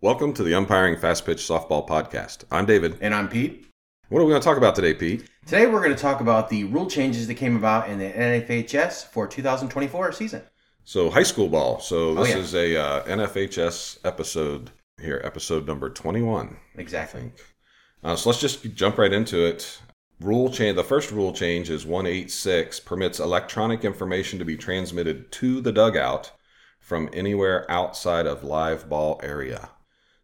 Welcome to the Umpiring Fast Pitch Softball Podcast. I'm David. And I'm Pete. What are we going to talk about today, Pete? Today we're going to talk about the rule changes that came about in the NFHS for 2024 season. So, high school ball. So, Oh, this yeah. is a uh, NFHS episode here, episode number 21. Exactly. Uh, so, let's just jump right into it. Rule change. The first rule change is 186 permits electronic information to be transmitted to the dugout from anywhere outside of live ball area.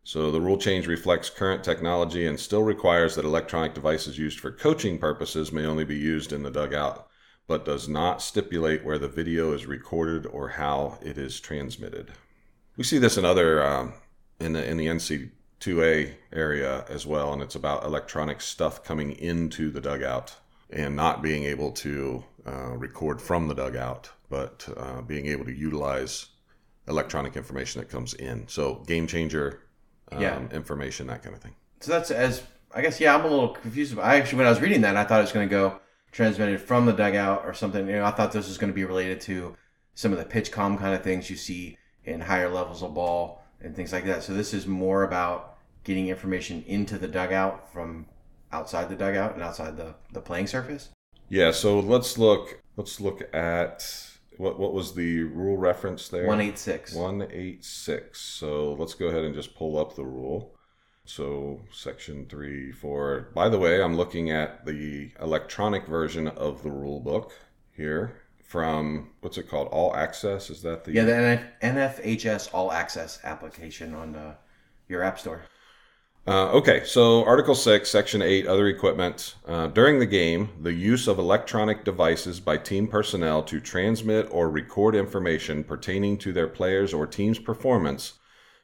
So the rule change reflects current technology and still requires that electronic devices used for coaching purposes may only be used in the dugout, but does not stipulate where the video is recorded or how it is transmitted. We see this in other um, in the in the NC2A area as well, and it's about electronic stuff coming into the dugout and not being able to uh, record from the dugout, but uh, being able to utilize electronic information that comes in. So GameChanger um, Yeah. information, that kind of thing. So that's as I guess yeah, I'm a little confused. About, I actually when I was reading that, I thought it was going to go transmitted from the dugout or something. You know, I thought this was going to be related to some of the PitchCom kind of things you see in higher levels of ball and things like that. So this is more about getting information into the dugout from outside the dugout and outside the, the playing surface. Yeah, so let's look let's look at what what was the rule reference there? 186. 186. So let's go ahead and just pull up the rule. So section 3 4. By the way, I'm looking at the electronic version of the rule book here from what's it called? All Access, is that the Yeah, the NF, NFHS All Access application on uh, your app store. Uh, okay, so Article 6, Section 8, Other Equipment. Uh, during the game, the use of electronic devices by team personnel to transmit or record information pertaining to their players' or team's performance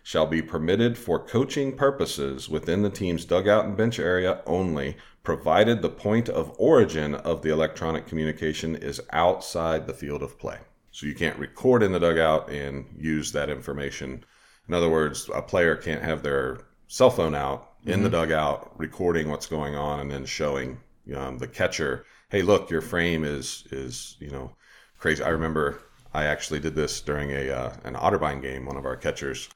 shall be permitted for coaching purposes within the team's dugout and bench area only, provided the point of origin of the electronic communication is outside the field of play. So you can't record in the dugout and use that information. In other words, a player can't have their cell phone out in the dugout recording what's going on and then showing um, the catcher, "Hey, look, your frame is is you know crazy." I remember I actually did this during a uh, an Otterbein game. One of our catchers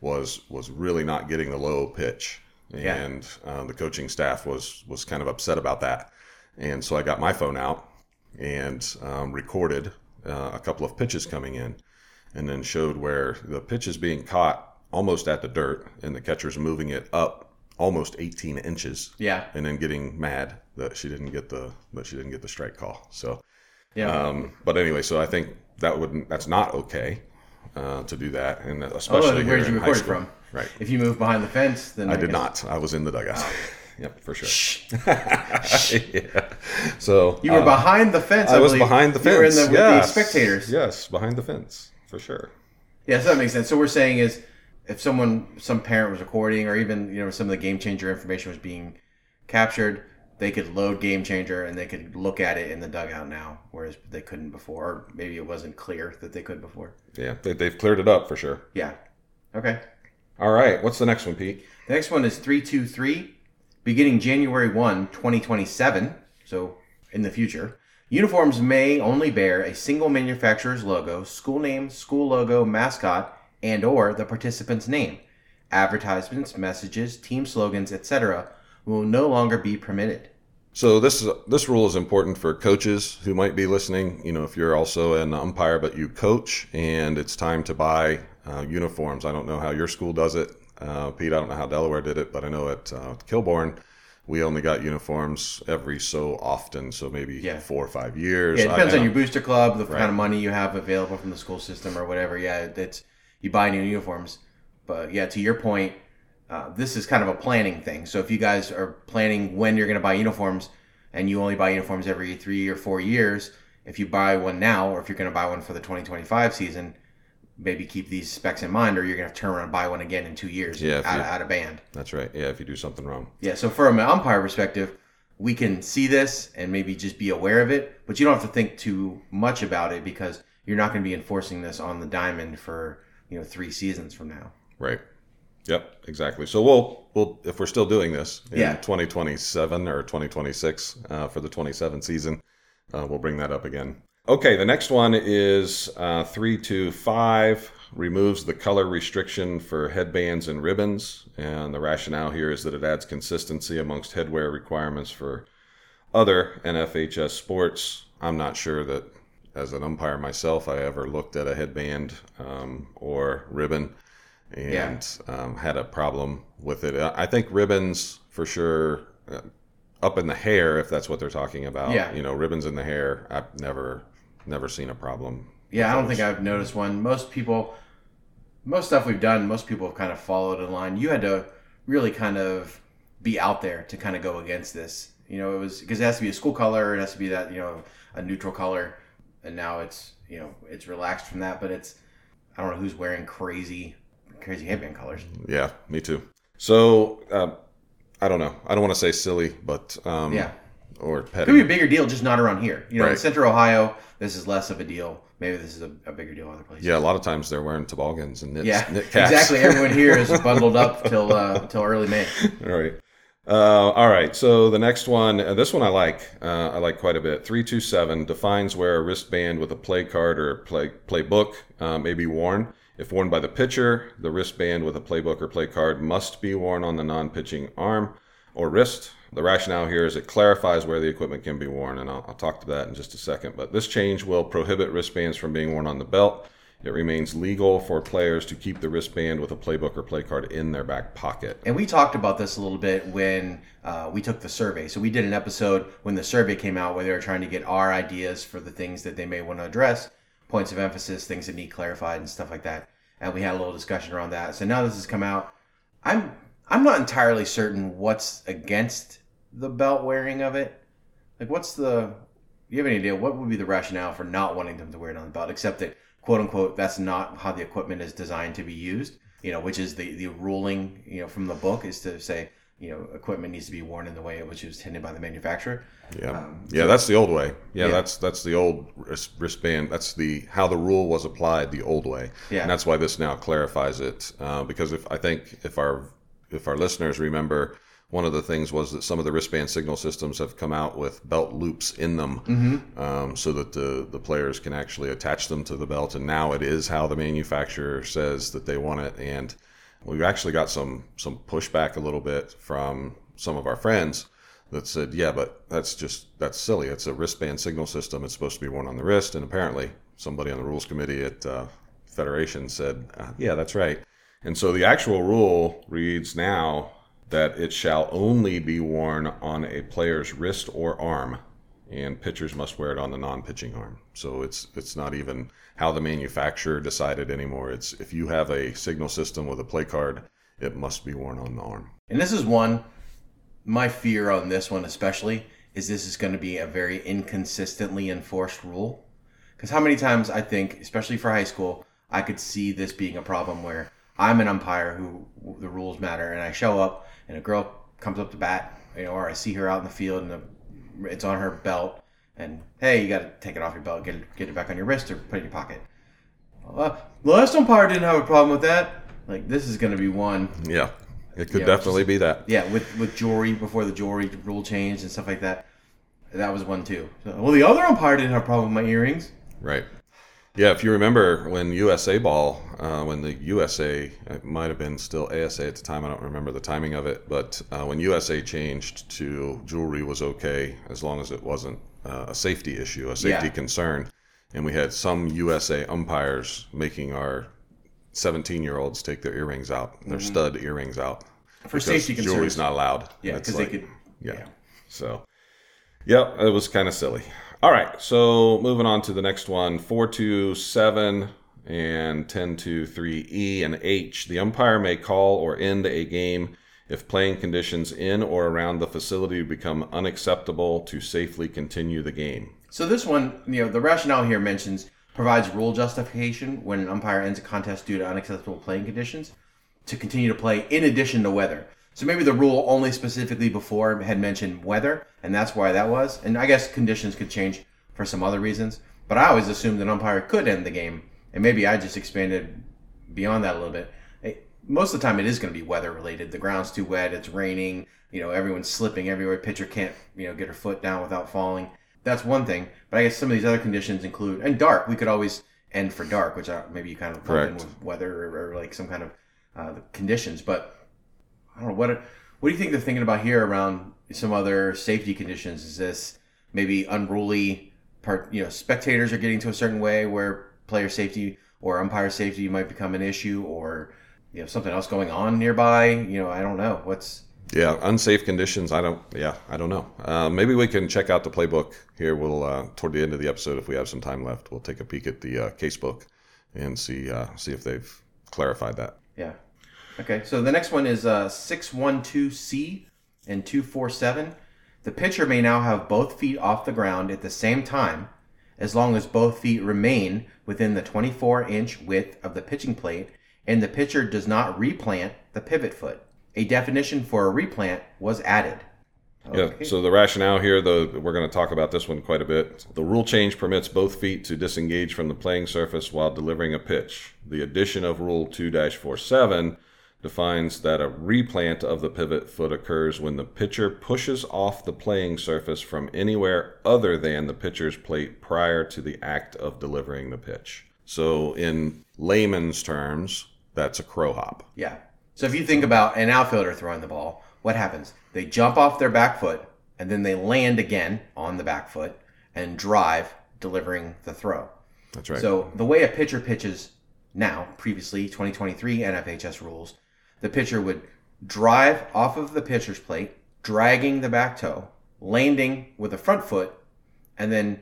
was was really not getting the low pitch, Yeah. and uh, the coaching staff was was kind of upset about that. And so I got my phone out and um, recorded uh, a couple of pitches coming in, and then showed where the pitch is being caught almost at the dirt, and the catcher's moving it up almost 18 inches, Yeah. and then getting mad that she didn't get the that she didn't get the strike call. So, Yeah. um, but anyway, so I think that would that's not okay uh, to do that, and oh, especially where here did you record from? Right. If you move behind the fence, then I did guess- not. I was in the dugout. yep, for sure. Shh. yeah. So You were uh, behind the fence. I, I was believe. behind the fence. You were in the, with yes. the spectators. Yes, behind the fence for sure. Yeah, so that makes sense. So we're saying is, if someone, some parent was recording, or even you know some of the GameChanger information was being captured, they could load GameChanger and they could look at it in the dugout now, whereas they couldn't before, or maybe it wasn't clear that they could before. Yeah, they, they've cleared it up for sure. Yeah. Okay. All right, what's the next one, Pete? The next one is 323, beginning January 1, 2027, so in the future. Uniforms may only bear a single manufacturer's logo, school name, school logo, mascot, and or the participant's name. Advertisements, messages, team slogans, etc. will no longer be permitted. So this is this rule is important for coaches who might be listening. You know, if you're also an umpire but you coach, and it's time to buy uh, uniforms. I don't know how your school does it, uh, Pete. I don't know how Delaware did it, but I know at uh, Kilbourne we only got uniforms every so often, so maybe Yeah. four or five years. Yeah, it depends on your booster club, the Right. kind of money you have available from the school system or whatever. Yeah, that's you buy new uniforms. But yeah, to your point, uh, this is kind of a planning thing. So if you guys are planning when you're going to buy uniforms, and you only buy uniforms every three or four years, if you buy one now, or if you're going to buy one for the 2025 season, maybe keep these specs in mind, or you're going to turn around and buy one again in two years Yeah, out, you- out of band. That's right. Yeah, if you do something wrong. Yeah, so from an umpire perspective, we can see this and maybe just be aware of it, but you don't have to think too much about it because you're not going to be enforcing this on the diamond for you know three seasons from now. Right. Yep, exactly. So we'll we'll if we're still doing this in Yeah. 2027 or 2026 uh, for the 27 season, uh, we'll bring that up again. Okay, the next one is uh, three two five. removes the color restriction for headbands and ribbons, and the rationale here is that it adds consistency amongst headwear requirements for other NFHS sports. I'm not sure that, as an umpire myself, I ever looked at a headband um, or ribbon and yeah. um, had a problem with it. I think ribbons for sure. Uh, up in the hair, if that's what they're talking about. Yeah. You know, ribbons in the hair. I've never, never seen a problem. Yeah, I don't think I've noticed one. Most people, most stuff we've done, most people have kind of followed in line. You had to really kind of be out there to kind of go against this. You know, it was because it has to be a school color. It has to be that you know a neutral color, and now it's you know it's relaxed from that. But it's I don't know who's wearing crazy crazy headband colors. Yeah, me too. So uh, I don't know. I don't want to say silly, but um, yeah, or petty. Could be a bigger deal, just not around here. You know, right. in Central Ohio, this is less of a deal. Maybe this is a, a bigger deal other places. Yeah, a lot of times they're wearing toboggans and knits. Yeah, knit exactly. Everyone here is bundled up till uh, till early May. All right. Uh, all right. So the next one, uh, this one I like. Uh, I like quite a bit. Three two seven defines where a wristband with a play card or play playbook uh, may be worn. If worn by the pitcher, the wristband with a playbook or play card must be worn on the non pitching arm or wrist. The rationale here is it clarifies where the equipment can be worn, and I'll, I'll, talk to that in just a second. But this change will prohibit wristbands from being worn on the belt. It remains legal for players to keep the wristband with a playbook or play card in their back pocket. And we talked about this a little bit when uh, we took the survey. So we did an episode when the survey came out where they were trying to get our ideas for the things that they may want to address points of emphasis, things that need clarified, and stuff like that. And we had a little discussion around that. So now this has come out. I'm I'm not entirely certain what's against the belt wearing of it. Like, what's the? You have any idea what would be the rationale for not wanting them to wear it on the belt, except that quote unquote that's not how the equipment is designed to be used. You know, which is the the ruling you know from the book is to say you know equipment needs to be worn in the way which it was intended by the manufacturer. Yeah, um, yeah, that's the old way. Yeah, yeah, that's that's the old wristband. That's the how the rule was applied the old way. Yeah, and that's why this now clarifies it. Uh, because if I think if our if our listeners remember, one of the things was that some of the wristband signal systems have come out with belt loops in them, mm-hmm. um, so that the the players can actually attach them to the belt. And now it is how the manufacturer says that they want it, and we've actually got some some pushback a little bit from some of our friends that said, "Yeah, but that's just that's silly. It's a wristband signal system. It's supposed to be worn on the wrist." And apparently, somebody on the rules committee at uh, Federation said, uh, "Yeah, that's right." And so the actual rule reads now that it shall only be worn on a player's wrist or arm, and pitchers must wear it on the non-pitching arm. So it's it's not even how the manufacturer decided anymore. It's if you have a signal system with a play card, it must be worn on the arm. And this is one my fear on this one especially is this is going to be a very inconsistently enforced rule. Because how many times I think, especially for high school, I could see this being a problem where I'm an umpire who the rules matter, and I show up and a girl comes up to bat, you know, or I see her out in the field and the, it's on her belt, and hey, you got to take it off your belt, get it, get it back on your wrist, or put it in your pocket. Uh, last umpire didn't have a problem with that. Like this is going to be one. Yeah, it could definitely just, be that. Yeah, with with jewelry before the jewelry rule changed and stuff like that. That was one too. So, well, the other umpire didn't have a problem with my earrings. Right. Yeah, if you remember when USA Ball, uh, when the USA, it might have been still ASA at the time, I don't remember the timing of it, but uh, when USA changed to jewelry was okay as long as it wasn't uh, a safety issue, a safety yeah. concern. And we had some USA umpires making our 17 year olds take their earrings out, their mm-hmm. stud earrings out. For safety concerns. Jewelry's not allowed. Yeah, because like, they could. Yeah. yeah. So, yeah, it was kind of silly. All right, so moving on to the next one 427 and 10 2 3E and H. The umpire may call or end a game if playing conditions in or around the facility become unacceptable to safely continue the game. So, this one, you know, the rationale here mentions provides rule justification when an umpire ends a contest due to unacceptable playing conditions to continue to play in addition to weather. So maybe the rule only specifically before had mentioned weather, and that's why that was. And I guess conditions could change for some other reasons. But I always assumed an umpire could end the game, and maybe I just expanded beyond that a little bit. Most of the time, it is going to be weather related. The ground's too wet. It's raining. You know, everyone's slipping everywhere. Pitcher can't you know get her foot down without falling. That's one thing. But I guess some of these other conditions include and dark. We could always end for dark, which uh, maybe you kind of Correct. with weather or, or like some kind of uh, conditions. But I don't know what what do you think they're thinking about here around some other safety conditions? Is this maybe unruly part? You know, spectators are getting to a certain way where player safety or umpire safety might become an issue, or you know something else going on nearby. You know, I don't know what's Yeah, unsafe conditions. I don't. Yeah, I don't know. Uh, maybe we can check out the playbook here. We'll uh, toward the end of the episode, if we have some time left, we'll take a peek at the uh, case book and see uh, see if they've clarified that. Yeah. Okay, so the next one is uh, 612C and 247. The pitcher may now have both feet off the ground at the same time as long as both feet remain within the 24 inch width of the pitching plate and the pitcher does not replant the pivot foot. A definition for a replant was added. Yeah. So the rationale here, though, we're going to talk about this one quite a bit. The rule change permits both feet to disengage from the playing surface while delivering a pitch. The addition of Rule 2-47 defines that a replant of the pivot foot occurs when the pitcher pushes off the playing surface from anywhere other than the pitcher's plate prior to the act of delivering the pitch. So, in layman's terms, that's a crow hop. Yeah. So if you think about an outfielder throwing the ball, what happens? They jump off their back foot and then they land again on the back foot and drive, delivering the throw. That's right. So the way a pitcher pitches now, previously 2023 NFHS rules, the pitcher would drive off of the pitcher's plate, dragging the back toe, landing with the front foot, and then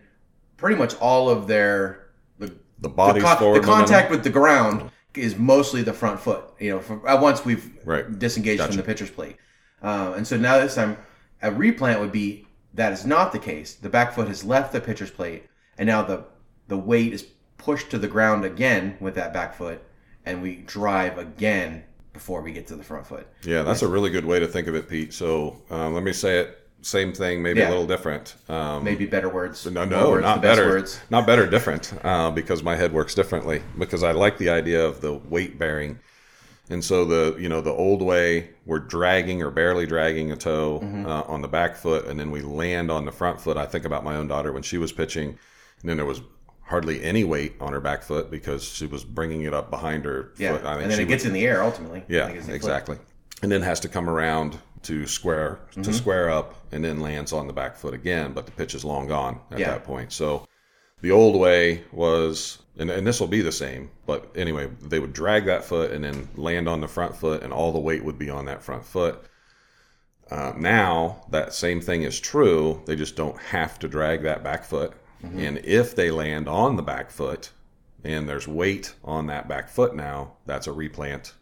pretty much all of their the, the body's the, con- the contact with the ground is mostly the front foot. You know, uh, once we've Right. disengaged Gotcha. from the pitcher's plate, uh, and so now this time a replant would be that is not the case. The back foot has left the pitcher's plate, and now the the weight is pushed to the ground again with that back foot, and we drive again before we get to the front foot. Yeah, that's a really good way to think of it, Pete. So um, let me say it. Same thing, maybe Yeah. a little different. Um, Maybe better words. no, no, words, not better. words. Not better, different. Uh, because my head works differently. Because I like the idea of the weight bearing, and so the you know the old way we're dragging or barely dragging a toe Mm-hmm. uh, on the back foot, and then we land on the front foot. I think about my own daughter when she was pitching, and then there was hardly any weight on her back foot because she was bringing it up behind her Yeah, foot. I think and then it would- gets in the air ultimately. yeah, the foot. exactly. And then has to come around to square Mm-hmm. to square up, and then lands on the back foot again. But the pitch is long gone at Yeah. that point. So the old way was, and, and this will be the same. But anyway, they would drag that foot and then land on the front foot, and all the weight would be on that front foot. Uh, now that same thing is true. They just don't have to drag that back foot. Mm-hmm. And if they land on the back foot, and there's weight on that back foot now, that's a replant,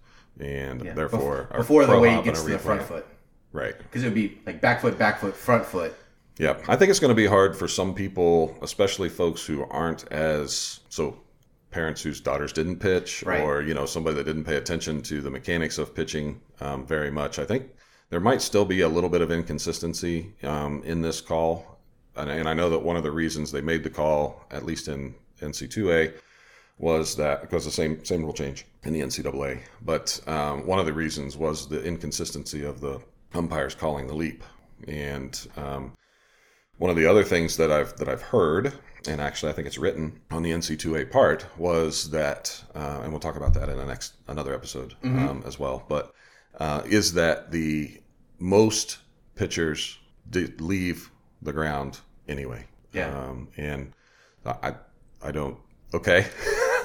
and Yeah. therefore Bef- before the weight gets to the front foot, Right. because it would be like back foot, back foot, front foot. Yeah, I think it's going to be hard for some people, especially folks who aren't as so parents whose daughters didn't pitch, Right. or you know somebody that didn't pay attention to the mechanics of pitching um, very much. I think there might still be a little bit of inconsistency um, in this call, and, and I know that one of the reasons they made the call, at least in NC2A, was that because the same same rule change in the NCAA, but um, one of the reasons was the inconsistency of the umpires calling the leap, and um, one of the other things that I've that I've heard, and actually I think it's written on the NC2A part, was that, uh, and we'll talk about that in the next another episode um, as well. But uh, is that the most pitchers did leave the ground anyway? Yeah. Um, and I I don't okay.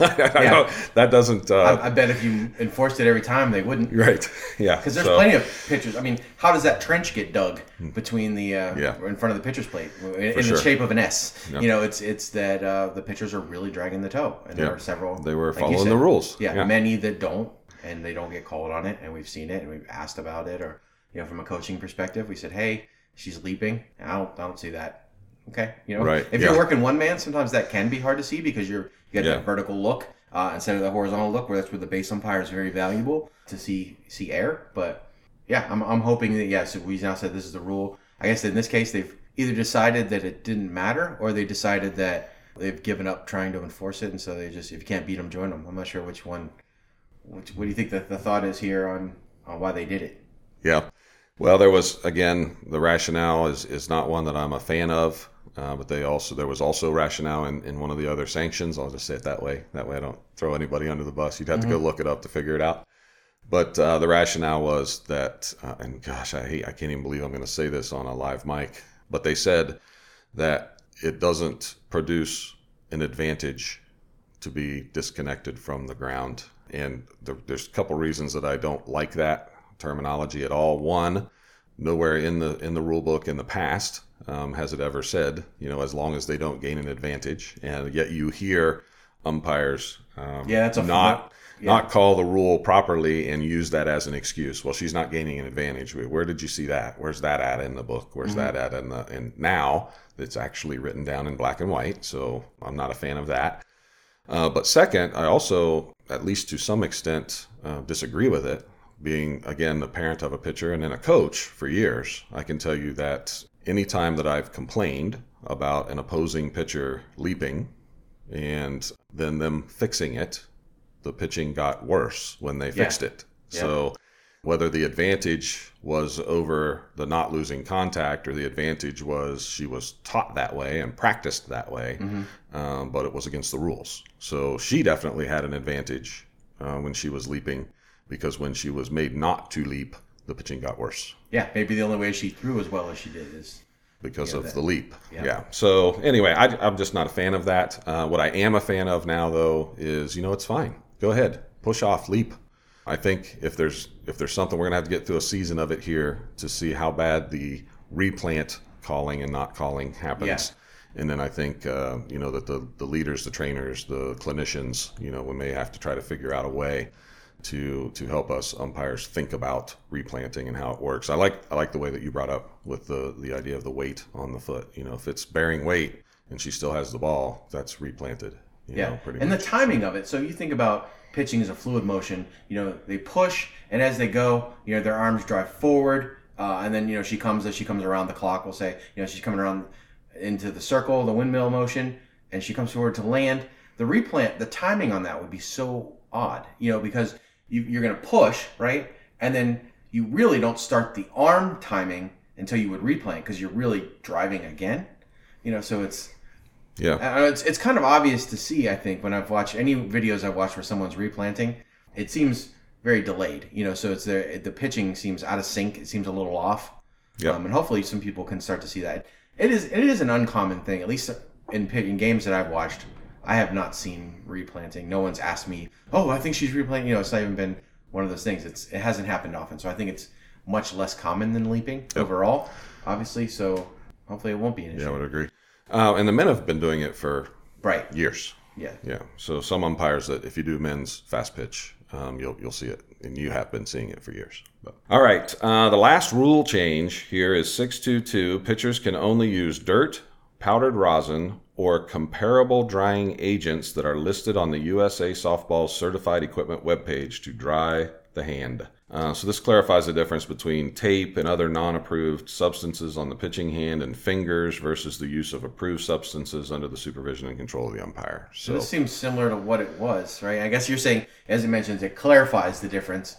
I don't, that doesn't uh, I, I bet if you enforced it every time, they wouldn't. right. Yeah. Because there's So- plenty of pitchers. I mean, how does that trench get dug between the uh, Yeah. in front of the pitcher's plate in, in sure. the shape of an S? Yeah. You know, it's it's that uh, the pitchers are really dragging the toe, and there are several. They were like following said, the rules. Yeah, Yeah. many that don't, and they don't get called on it, and we've seen it, and we've asked about it, or you know, from a coaching perspective, we said, hey, she's leaping. I don't, I don't see that. Okay, you know, Right, if yeah. you're working one man, sometimes that can be hard to see because you're you got Yeah. that vertical look uh, instead of the horizontal look, where that's where the base umpire is very valuable to see see air. But yeah, I'm, I'm hoping that yes, if we now said this is the rule. I guess in this case they've either decided that it didn't matter, or they decided that they've given up trying to enforce it, and so they just if you can't beat them, join them. I'm not sure which one. Which, what do you think that the thought is here on on why they did it? Yeah. Well, there was again the rationale is is not one that I'm a fan of. Uh, but they also there was also rationale in, in one of the other sanctions. I'll just say it that way. That way I don't throw anybody under the bus. You'd have mm-hmm. to go look it up to figure it out. But uh, the rationale was that, uh, and gosh, I hate, I can't even believe I'm going to say this on a live mic, but they said that it doesn't produce an advantage to be disconnected from the ground. And there, there's a couple reasons that I don't like that terminology at all. One, nowhere in the in the rule book in the past um, has it ever said, you know, as long as they don't gain an advantage, and yet you hear umpires um, yeah, that's a not yeah. not call the rule properly and use that as an excuse. Well, she's not gaining an advantage. Where did you see that? Where's that at in the book? Where's mm-hmm. that at in the? And now it's actually written down in black and white. So I'm not a fan of that. Uh, but second, I also, at least to some extent, uh, disagree with it. Being again the parent of a pitcher and then a coach for years, I can tell you that anytime that I've complained about an opposing pitcher leaping and then them fixing it the pitching got worse when they yeah. fixed it. Yeah. So whether the advantage was over the not losing contact or the advantage was she was taught that way and practiced that way, mm-hmm. um, but it was against the rules. So she definitely had an advantage uh, when she was leaping because when she was made not to leap, the pitching got worse. Yeah, maybe the only way she threw as well as she did is because of that. the leap. Yeah. yeah. So anyway, I, am just not a fan of that. Uh, what I am a fan of now, though, is you know it's fine go ahead, push off, leap. I think if there's if there's something we're gonna have to get through a season of it here to see how bad the replant calling and not calling happens. Yeah. And then I think uh, you know that the the leaders, the trainers, the clinicians, you know, we may have to try to figure out a way to to help us umpires think about replanting and how it works. I like I like the way that you brought up with the the idea of the weight on the foot. You know, if it's bearing weight and she still has the ball, that's replanted yeah, know, and much. the timing of it. So you think about pitching as a fluid motion. You know, they push, and as they go, you know, their arms drive forward, uh, and then you know she comes as she comes around the clock. We'll say, you know, she's coming around into the circle, the windmill motion, and she comes forward to land. The replant, the timing on that would be so odd, you know, because you, you're going to push right, and then you really don't start the arm timing until you would replant because you're really driving again. You know, so it's yeah, it's it's kind of obvious to see. I think when I've watched any videos I've watched where someone's replanting, it seems very delayed. You know, so it's the the pitching seems out of sync. It seems a little off. Yeah, um, and hopefully some people can start to see that. It is it is an uncommon thing, at least in in games that I've watched. I have not seen replanting. No one's asked me, "Oh, I think she's replanting." You know, it's not even been one of those things. It's it hasn't happened often, so I think it's much less common than leaping yep. overall. Obviously, so hopefully it won't be an issue. Yeah, I would agree. Uh, and the men have been doing it for right years. Yeah, yeah. So some umpires that if you do men's fast pitch, um, you'll you'll see it, and you have been seeing it for years. But. All right, uh, the last rule change here is six two two. Pitchers can only use dirt, powdered rosin, or comparable drying agents that are listed on the USA Softball Certified Equipment webpage to dry the hand. Uh, so this clarifies the difference between tape and other non-approved substances on the pitching hand and fingers versus the use of approved substances under the supervision and control of the umpire. So, so this seems similar to what it was, right? I guess you're saying, as it mentions, it clarifies the difference.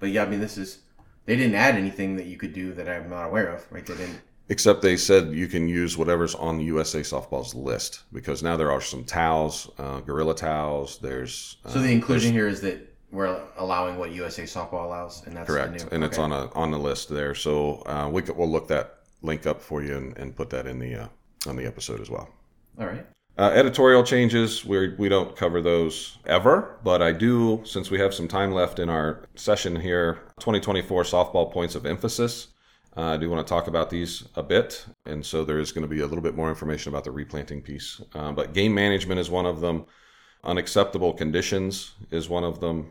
But yeah, I mean, this is they didn't add anything that you could do that I'm not aware of, right? They didn't. Except they said you can use whatever's on the USA Softball's list because now there are some towels, uh, Gorilla towels. There's uh, so the inclusion here is that we're allowing what USA Softball allows, and that's correct. New, and okay. it's on a on the list there. So uh, we could, we'll look that link up for you and, and put that in the uh, on the episode as well. All right. Uh, editorial changes, we, we don't cover those ever, but I do, since we have some time left in our session here, 2024 softball points of emphasis. Uh, I do want to talk about these a bit. And so there is going to be a little bit more information about the replanting piece. Uh, but game management is one of them, unacceptable conditions is one of them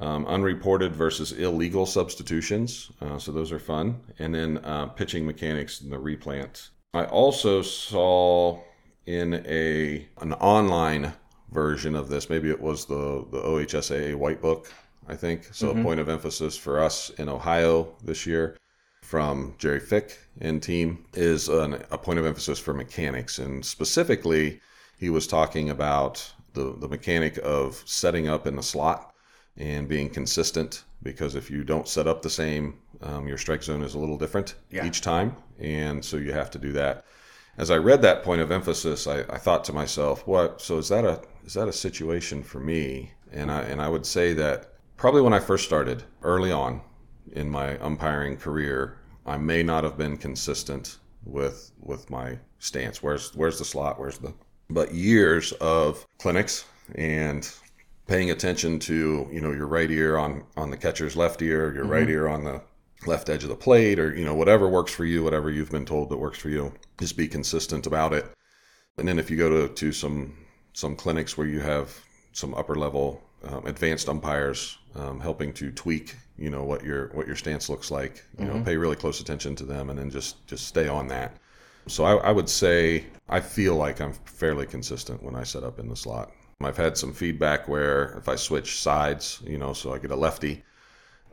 um, unreported versus illegal substitutions. Uh, so those are fun. And then uh, pitching mechanics and the replant. I also saw in a an online version of this, maybe it was the, the OHSAA White Book, I think. So mm-hmm. a point of emphasis for us in Ohio this year from Jerry Fick and team is an, a point of emphasis for mechanics. And specifically, he was talking about the, the mechanic of setting up in the slot and being consistent because if you don't set up the same, um, your strike zone is a little different yeah. each time, and so you have to do that. as I read that point of emphasis, I, I thought to myself, what? So is that a is that a situation for me? And I and I would say that probably when I first started, early on in my umpiring career, I may not have been consistent with with my stance. Where's where's the slot? Where's the but years of clinics and paying attention to you know your right ear on on the catcher's left ear, your mm-hmm. right ear on the left edge of the plate, or you know whatever works for you, whatever you've been told that works for you. Just be consistent about it. And then if you go to to some some clinics where you have some upper level um, advanced umpires um, helping to tweak you know what your what your stance looks like you mm-hmm. know pay really close attention to them and then just just stay on that. So I, I would say i feel like i'm fairly consistent when i set up in the slot. I've had some feedback where if i switch sides you know so i get a lefty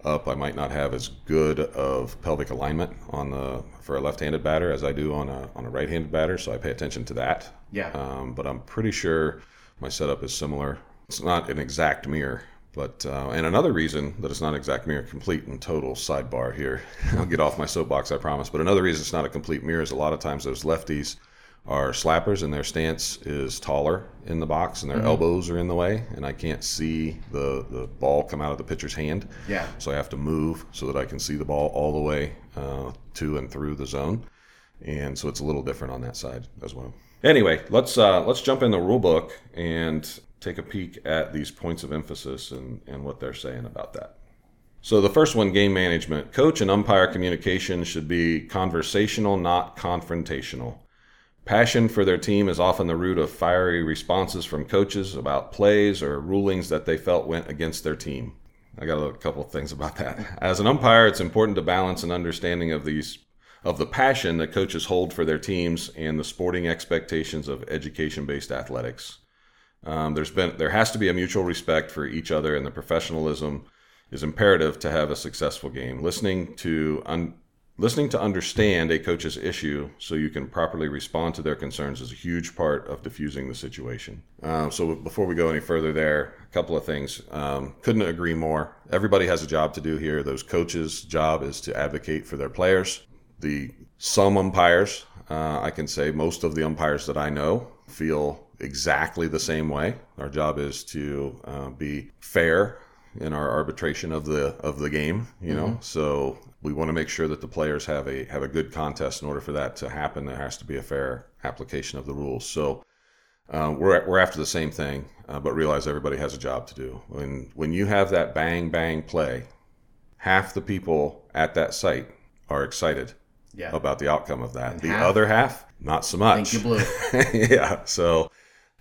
up i might not have as good of pelvic alignment on the for a left-handed batter as i do on a on a right-handed batter. So i pay attention to that. Yeah. Um, but i'm pretty sure my setup is similar. It's not an exact mirror but uh, and another reason that it's not exact mirror complete and total sidebar here. I'll get off my soapbox, I promise. But another reason it's not a complete mirror is a lot of times those lefties are slappers and their stance is taller in the box and their mm-hmm. elbows are in the way and I can't see the, the ball come out of the pitcher's hand. Yeah. So I have to move so that I can see the ball all the way uh, to and through the zone. And so it's a little different on that side as well. Anyway, let's uh, let's jump in the rule book and take a peek at these points of emphasis and, and what they're saying about that. So, the first one game management. Coach and umpire communication should be conversational, not confrontational. Passion for their team is often the root of fiery responses from coaches about plays or rulings that they felt went against their team. I got a couple of things about that. As an umpire, it's important to balance an understanding of these of the passion that coaches hold for their teams and the sporting expectations of education-based athletics. Um, there's been there has to be a mutual respect for each other, and the professionalism is imperative to have a successful game. Listening to un, listening to understand a coach's issue so you can properly respond to their concerns is a huge part of diffusing the situation. Um, so before we go any further, there a couple of things. Um, couldn't agree more. Everybody has a job to do here. Those coaches' job is to advocate for their players. The some umpires, uh, I can say most of the umpires that I know feel exactly the same way. Our job is to uh, be fair in our arbitration of the of the game. You know, mm-hmm. so we want to make sure that the players have a have a good contest. In order for that to happen, there has to be a fair application of the rules. So. Uh, we're, we're after the same thing, uh, but realize everybody has a job to do. When when you have that bang bang play, half the people at that site are excited yeah. about the outcome of that. And the half, other half, not so much. Thank you, Blue. yeah. So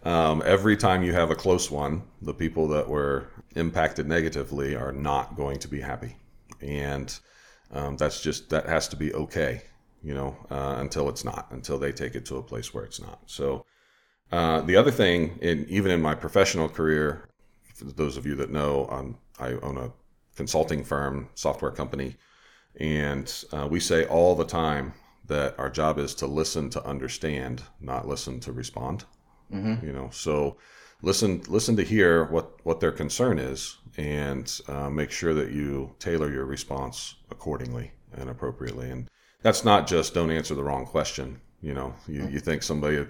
um, every time you have a close one, the people that were impacted negatively are not going to be happy, and um, that's just that has to be okay, you know, uh, until it's not, until they take it to a place where it's not. So uh, the other thing, in, even in my professional career, for those of you that know, um, I own a consulting firm, software company, and uh, we say all the time that our job is to listen to understand, not listen to respond. Mm-hmm. You know, so listen listen to hear what what their concern is, and uh, make sure that you tailor your response accordingly and appropriately. And that's not just don't answer the wrong question. You know, you, mm-hmm. you think somebody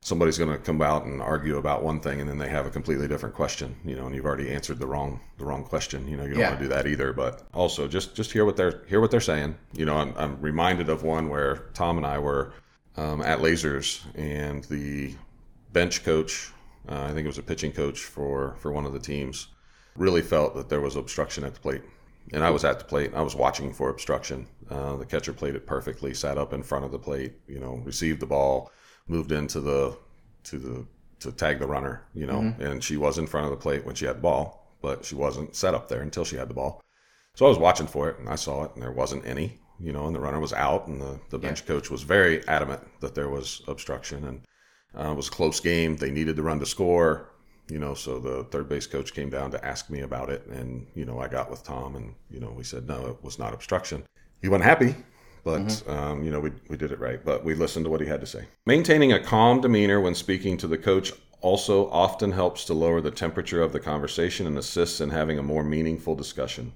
somebody's going to come out and argue about one thing and then they have a completely different question you know and you've already answered the wrong the wrong question you know you don't yeah. want to do that either but also just just hear what they're hear what they're saying you know i'm, I'm reminded of one where tom and i were um, at lasers and the bench coach, uh, I think it was a pitching coach for for one of the teams, really felt that there was obstruction at the plate. And I was at the plate. I was watching for obstruction. Uh, the catcher played it perfectly. Sat up in front of the plate. You know, received the ball, moved into the to the to tag the runner. You know, mm-hmm. and she was in front of the plate when she had the ball, but she wasn't set up there until she had the ball. So I was watching for it, and I saw it, and there wasn't any. You know, and the runner was out, and the, the bench yeah. coach was very adamant that there was obstruction, and uh, it was a close game. They needed to run to score, you know, so the third base coach came down to ask me about it. And, you know, I got with Tom and, you know, we said, no, it was not obstruction. He wasn't happy, but, mm-hmm. um, you know, we, we did it right. But we listened to what he had to say. Maintaining a calm demeanor when speaking to the coach also often helps to lower the temperature of the conversation and assists in having a more meaningful discussion.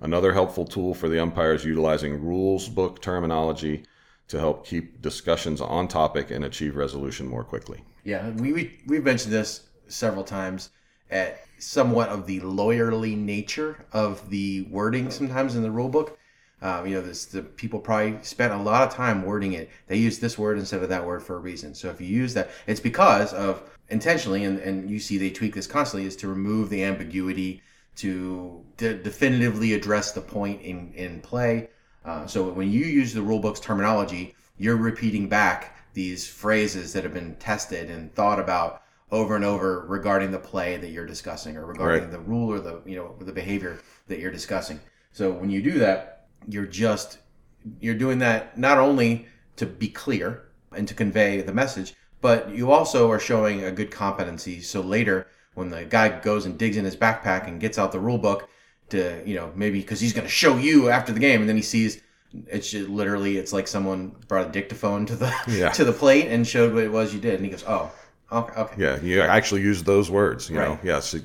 Another helpful tool for the umpire is utilizing rules book terminology to help keep discussions on topic and achieve resolution more quickly. Yeah, we, we we've mentioned this several times at somewhat of the lawyerly nature of the wording sometimes in the rule book. Um, you know, this the people probably spent a lot of time wording it. They use this word instead of that word for a reason. So if you use that, it's because of intentionally, and, and you see they tweak this constantly, is to remove the ambiguity, to de- definitively address the point in in play. Uh, so when you use the rulebook's terminology, you're repeating back these phrases that have been tested and thought about over and over regarding the play that you're discussing or regarding Right. the rule or the you know the behavior that you're discussing. So when you do that, you're just you're doing that not only to be clear and to convey the message, but you also are showing a good competency. So later, when the guy goes and digs in his backpack and gets out the rule book to, you know, maybe because he's going to show you after the game, and then he sees it's just literally it's like someone brought a dictaphone to the Yeah. to the plate and showed what it was you did, and he goes, "Oh, okay, okay, Yeah, you actually used those words. You know, Right. yes. it-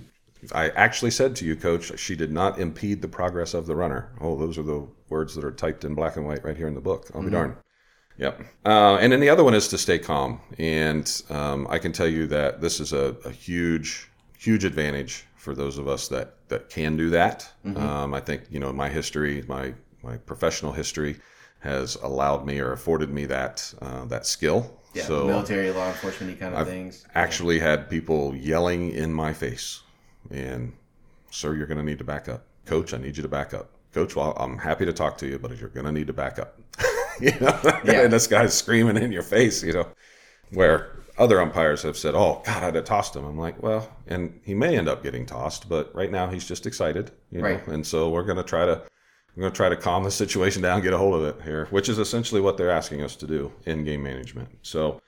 I actually said to you, Coach, she did not impede the progress of the runner. Oh, those are the words that are typed in black and white right here in the book. I'll be darned. Yep. Uh, and then the other one is to stay calm. And um, I can tell you that this is a, a huge, huge advantage for those of us that, that can do that. Um, I think, you know, my history, my, my professional history has allowed me or afforded me that, uh, that skill. yeah, so military law enforcement kind of things." actually had people yelling in my face and sir you're going to need to back up coach i need you to back up coach well i'm happy to talk to you but you're going to need to back up you know Yeah. and this guy's screaming in your face you know where other umpires have said oh god i'd have tossed him i'm like well and he may end up getting tossed but right now he's just excited you know Right. and so we're going to try to we're going to try to calm the situation down get a hold of it here which is essentially what they're asking us to do in game management so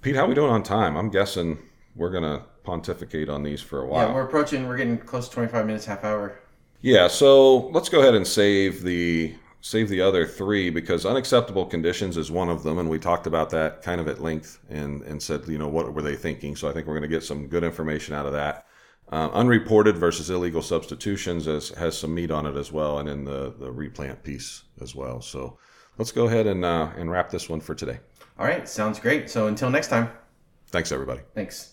Pete, how are we doing on time? I'm guessing we're gonna pontificate on these for a while. Yeah, we're approaching. We're getting close to 25 minutes, half hour. Yeah, so let's go ahead and save the save the other three because unacceptable conditions is one of them, and we talked about that kind of at length and and said you know what were they thinking. So I think we're going to get some good information out of that. Uh, unreported versus illegal substitutions has, has some meat on it as well, and in the the replant piece as well. So let's go ahead and uh, and wrap this one for today. All right, sounds great. So until next time, Thanks everybody. thanks.